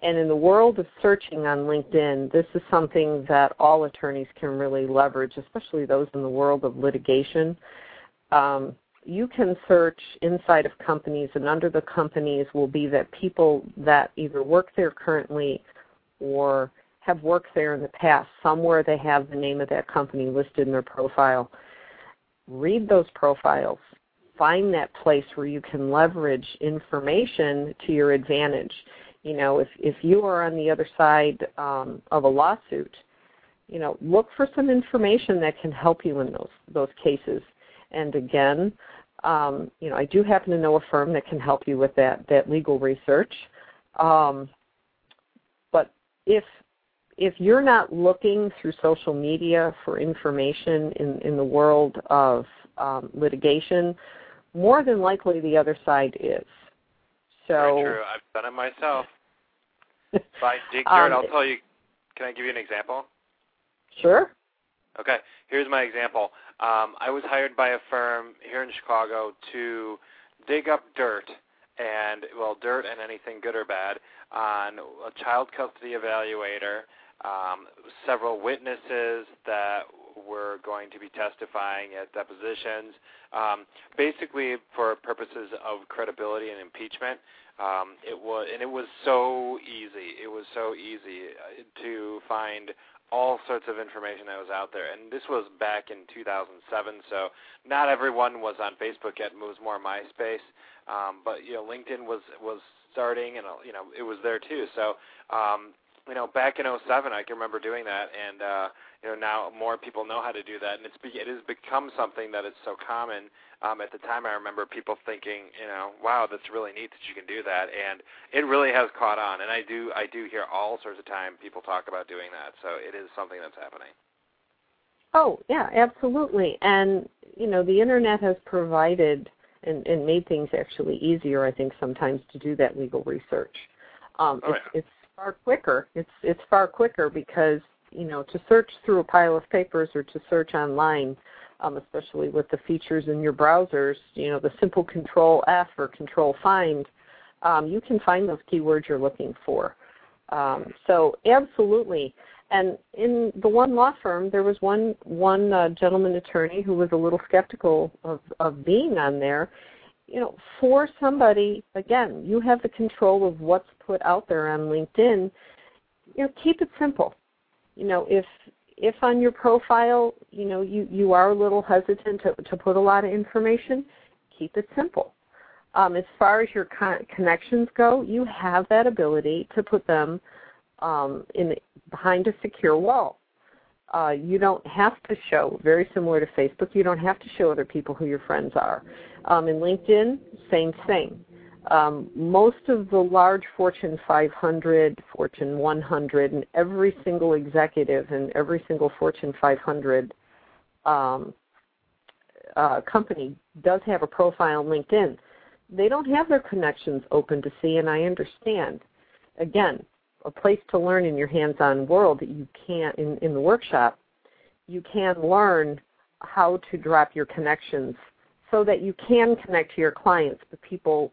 C: And in the world of searching on LinkedIn, this is something that all attorneys can really leverage, especially those in the world of litigation. Um, you can search inside of companies, and under the companies will be that people that either work there currently or have worked there in the past. Somewhere they have the name of that company listed in their profile. Read those profiles. Find that place where you can leverage information to your advantage you know, if if you are on the other side um, of a lawsuit, you know, look for some information that can help you in those those cases. And again, um, you know, I do happen to know a firm that can help you with that that legal research. Um, but if if you're not looking through social media for information in, in the world of um, litigation, more than likely the other side is. So
B: Very true. I've done it myself. (laughs) By Dick um, I'll tell you. Can I give you an example?
C: Sure.
B: Okay. Here's my example. Um, I was hired by a firm here in Chicago to dig up dirt and well, dirt and anything good or bad on a child custody evaluator, um, several witnesses that were going to be testifying at depositions, um, basically for purposes of credibility and impeachment. Um, it was and it was so easy. It was so easy uh, to find all sorts of information that was out there. And this was back in 2007, so not everyone was on Facebook yet. It was more MySpace, um, but you know LinkedIn was was starting, and uh, you know it was there too. So um, you know back in 07, I can remember doing that, and uh, you know now more people know how to do that, and it's be, it has become something that is so common um, at the time, I remember people thinking, you know, wow, that's really neat that you can do that, and it really has caught on. And I do, I do hear all sorts of time people talk about doing that. So it is something that's happening.
C: Oh yeah, absolutely. And you know, the internet has provided and, and made things actually easier. I think sometimes to do that legal research. Um,
B: oh,
C: it's, yeah. it's far quicker. It's it's far quicker because you know to search through a pile of papers or to search online um, especially with the features in your browsers, you know, the simple control F or control find, um, you can find those keywords you're looking for. Um, so absolutely. And in the one law firm, there was one one uh, gentleman attorney who was a little skeptical of, of being on there. You know, for somebody, again, you have the control of what's put out there on LinkedIn. You know, keep it simple. You know, if if on your profile, you know, you, you are a little hesitant to, to put a lot of information, keep it simple. Um, as far as your con- connections go, you have that ability to put them um, in behind a secure wall. Uh, you don't have to show, very similar to Facebook, you don't have to show other people who your friends are. Um, in LinkedIn, same thing. Um, most of the large Fortune 500, Fortune 100, and every single executive and every single Fortune 500 um, uh, company does have a profile on LinkedIn. They don't have their connections open to see, and I understand. Again, a place to learn in your hands-on world that you can't in, in the workshop. You can learn how to drop your connections so that you can connect to your clients, but people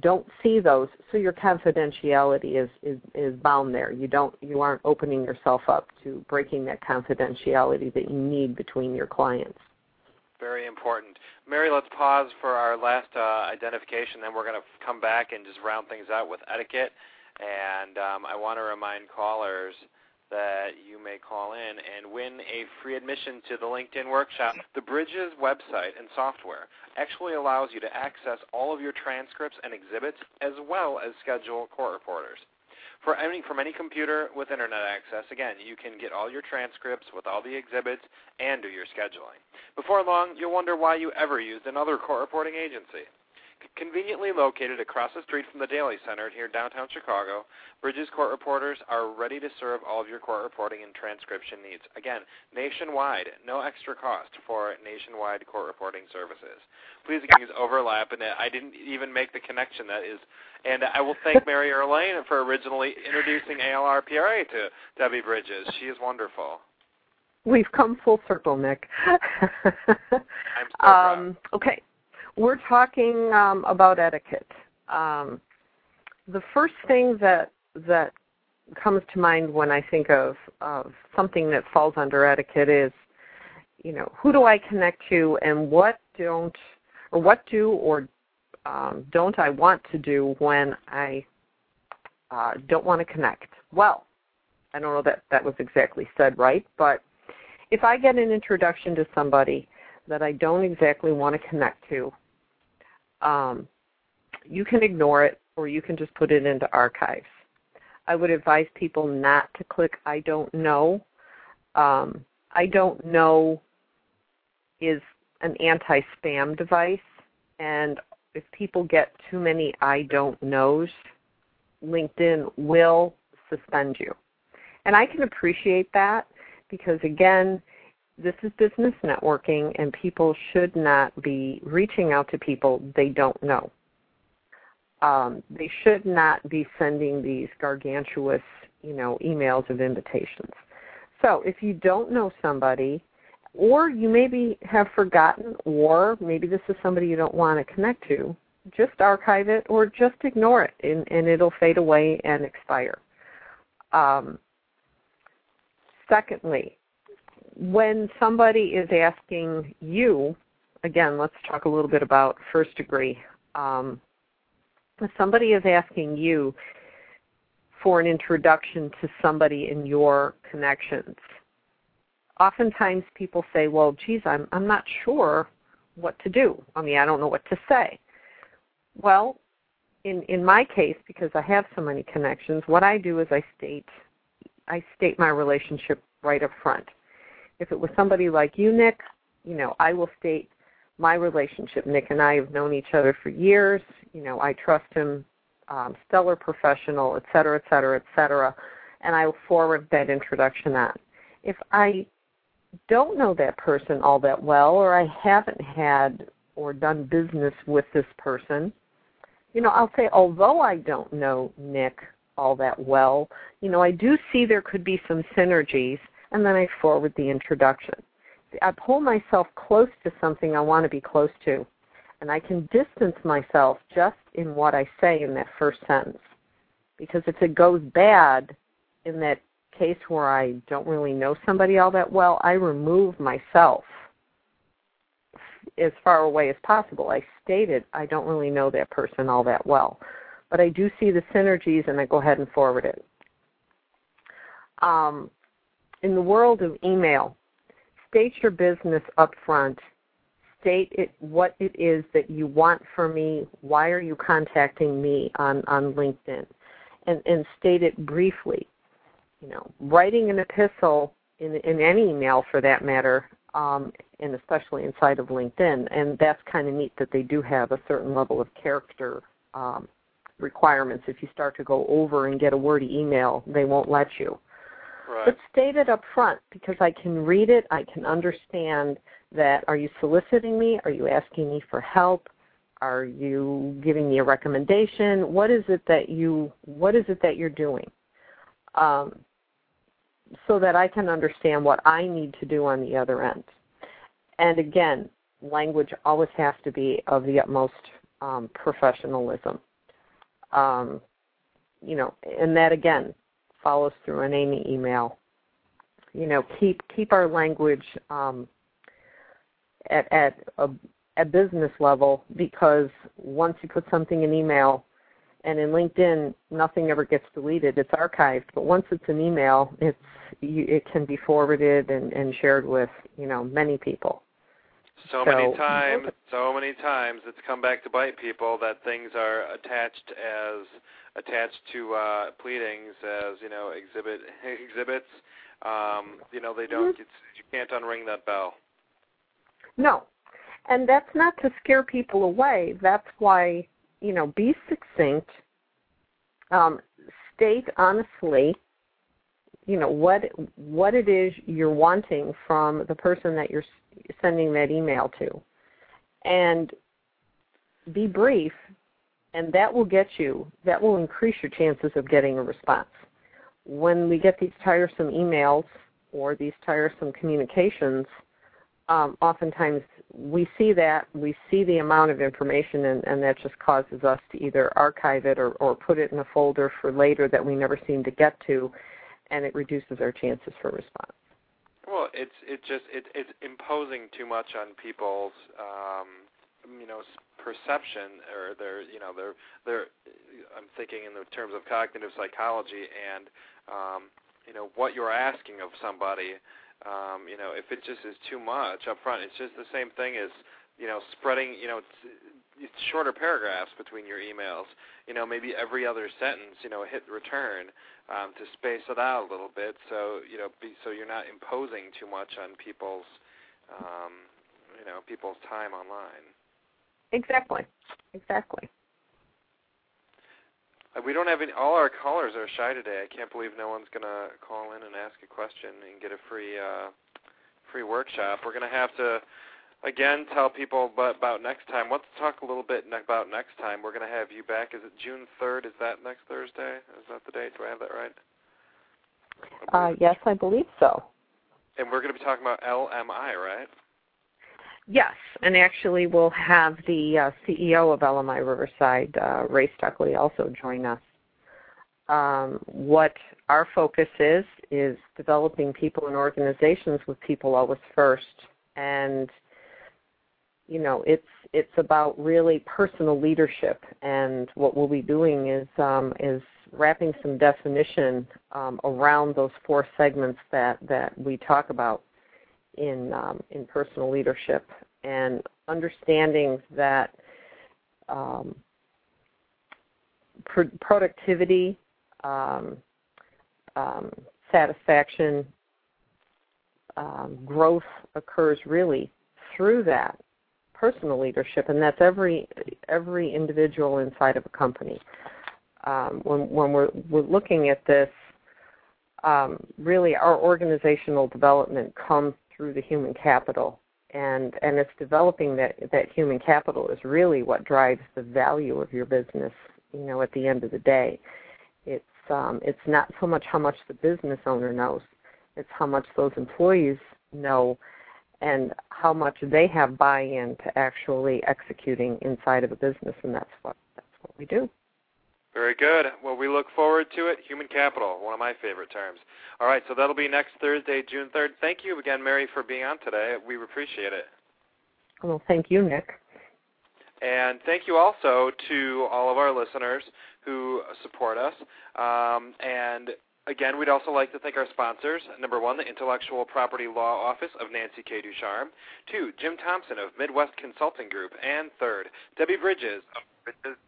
C: don't see those, so your confidentiality is, is, is bound there. You don't you aren't opening yourself up to breaking that confidentiality that you need between your clients.
B: Very important. Mary, let's pause for our last uh, identification, then we're going to come back and just round things out with etiquette. And um, I want to remind callers that you may call in and win a free admission to the LinkedIn workshop. The Bridges website and software actually allows you to access all of your transcripts and exhibits as well as schedule court reporters. For any, from any computer with internet access, again, you can get all your transcripts with all the exhibits and do your scheduling. Before long, you'll wonder why you ever used another court reporting agency. Conveniently located across the street from the Daley Center here in downtown Chicago, Bridges Court Reporters are ready to serve all of your court reporting and transcription needs. Again, nationwide, no extra cost for nationwide court reporting services. Please use overlap, and I didn't even make the connection. That is, and I will thank Mary (laughs) Erlain for originally introducing ALRPRA to Debbie Bridges. She is wonderful.
C: We've come full circle, Nick. (laughs)
B: I'm so um,
C: okay, we're talking um, about etiquette. Um, the first thing that that comes to mind when I think of, of something that falls under etiquette is, you know, who do I connect to, and what don't, or what do or um, don't I want to do when I uh, don't want to connect? Well, I don't know that that was exactly said right, but if I get an introduction to somebody that I don't exactly want to connect to, um, you can ignore it or you can just put it into archives. I would advise people not to click I don't know. Um, I don't know is an anti spam device, and if people get too many I don't knows, LinkedIn will suspend you. And I can appreciate that because, again, this is business networking, and people should not be reaching out to people they don't know. Um, they should not be sending these gargantuous, you know, emails of invitations. So if you don't know somebody, or you maybe have forgotten, or maybe this is somebody you don't want to connect to, just archive it or just ignore it, and, and it'll fade away and expire. Um, secondly, when somebody is asking you, again, let's talk a little bit about first degree. Um, if somebody is asking you for an introduction to somebody in your connections, oftentimes people say, "Well, geez, I'm I'm not sure what to do. I mean, I don't know what to say." Well, in in my case, because I have so many connections, what I do is I state I state my relationship right up front. If it was somebody like you, Nick, you know, I will state my relationship. Nick and I have known each other for years. You know, I trust him, um, stellar professional, et cetera, et cetera, et cetera, and I will forward that introduction on. If I don't know that person all that well, or I haven't had or done business with this person, you know, I'll say, although I don't know Nick all that well, you know, I do see there could be some synergies and then I forward the introduction. I pull myself close to something I want to be close to, and I can distance myself just in what I say in that first sentence. Because if it goes bad in that case where I don't really know somebody all that well, I remove myself as far away as possible. I stated I don't really know that person all that well, but I do see the synergies and I go ahead and forward it. Um, in the world of email, state your business up front. State it, what it is that you want from me. Why are you contacting me on, on LinkedIn? And, and state it briefly. You know, writing an epistle in, in any email for that matter, um, and especially inside of LinkedIn. And that's kind of neat that they do have a certain level of character um, requirements. If you start to go over and get a wordy email, they won't let you.
B: Right.
C: But state it up front because I can read it, I can understand that are you soliciting me? Are you asking me for help? Are you giving me a recommendation? What is it that you what is it that you're doing? Um, so that I can understand what I need to do on the other end. And again, language always has to be of the utmost um, professionalism. Um, you know, and that again follows through on any email. You know, keep keep our language um, at at a, a business level because once you put something in email, and in LinkedIn, nothing ever gets deleted; it's archived. But once it's an email, it's you, it can be forwarded and, and shared with you know many people.
B: So, so many times, so many times, it's come back to bite people that things are attached as attached to uh, pleadings as you know exhibit (laughs) exhibits. Um, you know they don't.
C: Mm-hmm.
B: It's, you can't unring that bell.
C: No, And that's not to scare people away. That's why, you know, be succinct. Um, state honestly, you know, what what it is you're wanting from the person that you're sending that email to. And be brief and that will get you that will increase your chances of getting a response when we get these tiresome emails or these tiresome communications um, oftentimes we see that we see the amount of information and, and that just causes us to either archive it or, or put it in a folder for later that we never seem to get to and it reduces our chances for response
B: well it's it just it, it's imposing too much on people's um, you know perception or their you know their their I'm thinking in the terms of cognitive psychology and um, you know what you're asking of somebody um, you know if it just is too much up front it's just the same thing as you know spreading you know it's, it's shorter paragraphs between your emails you know maybe every other sentence you know hit return um, to space it out a little bit so you know be, so you're not imposing too much on people's um, you know people's time online
C: Exactly. Exactly.
B: Uh, we don't have any. All our callers are shy today. I can't believe no one's gonna call in and ask a question and get a free uh, free workshop. We're gonna have to again tell people about, about next time. Let's talk a little bit about next time. We're gonna have you back. Is it June third? Is that next Thursday? Is that the date? Do I have that right?
C: Uh, yes, I believe so.
B: And we're going to be talking about LMI, right?
C: Yes, and actually we'll have the uh, CEO of LMI Riverside, uh, Ray Stuckley, also join us. Um, what our focus is is developing people and organizations with people always first, and you know it's it's about really personal leadership. And what we'll be doing is um, is wrapping some definition um, around those four segments that that we talk about in um, in personal leadership and understanding that um, pr- productivity, um, um, satisfaction, growth occurs really through that personal leadership, and that's every every individual inside of a company. Um, when when we're we're looking at this, um, really our organizational development comes through the human capital and and it's developing that that human capital is really what drives the value of your business you know at the end of the day it's um it's not so much how much the business owner knows it's how much those employees know and how much they have buy-in to actually executing inside of a business and that's what that's what we do
B: very good. Well, we look forward to it. Human capital, one of my favorite terms. All right, so that'll be next Thursday, June 3rd. Thank you again, Mary, for being on today. We appreciate it.
C: Well, thank you, Nick.
B: And thank you also to all of our listeners who support us. Um, and again, we'd also like to thank our sponsors. Number one, the Intellectual Property Law Office of Nancy K. Ducharme. Two, Jim Thompson of Midwest Consulting Group. And third, Debbie Bridges of Bridges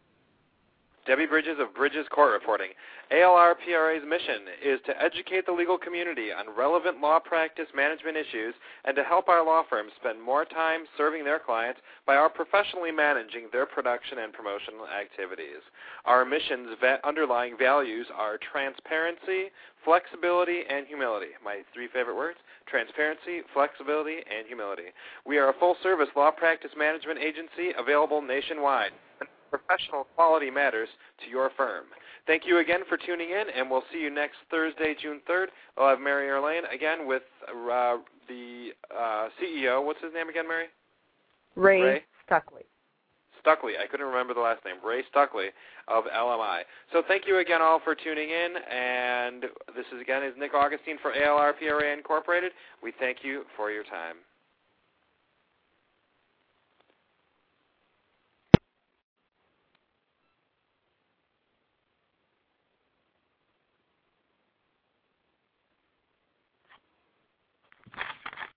B: Debbie Bridges of Bridges Court Reporting. ALRPRA's mission is to educate the legal community on relevant law practice management issues and to help our law firms spend more time serving their clients by our professionally managing their production and promotional activities. Our mission's underlying values are transparency, flexibility, and humility. My three favorite words transparency, flexibility, and humility. We are a full service law practice management agency available nationwide professional quality matters to your firm. Thank you again for tuning in, and we'll see you next Thursday, June 3rd. I'll have Mary Erlain again with uh, the uh, CEO. What's his name again, Mary?
C: Ray, Ray? Stuckley.
B: Stuckley. I couldn't remember the last name. Ray Stuckley of LMI. So thank you again all for tuning in. And this is again is Nick Augustine for ALR PRA Incorporated. We thank you for your time.